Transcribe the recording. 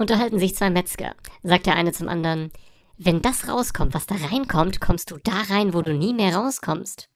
Unterhalten sich zwei Metzger. Sagt der eine zum anderen, wenn das rauskommt, was da reinkommt, kommst du da rein, wo du nie mehr rauskommst.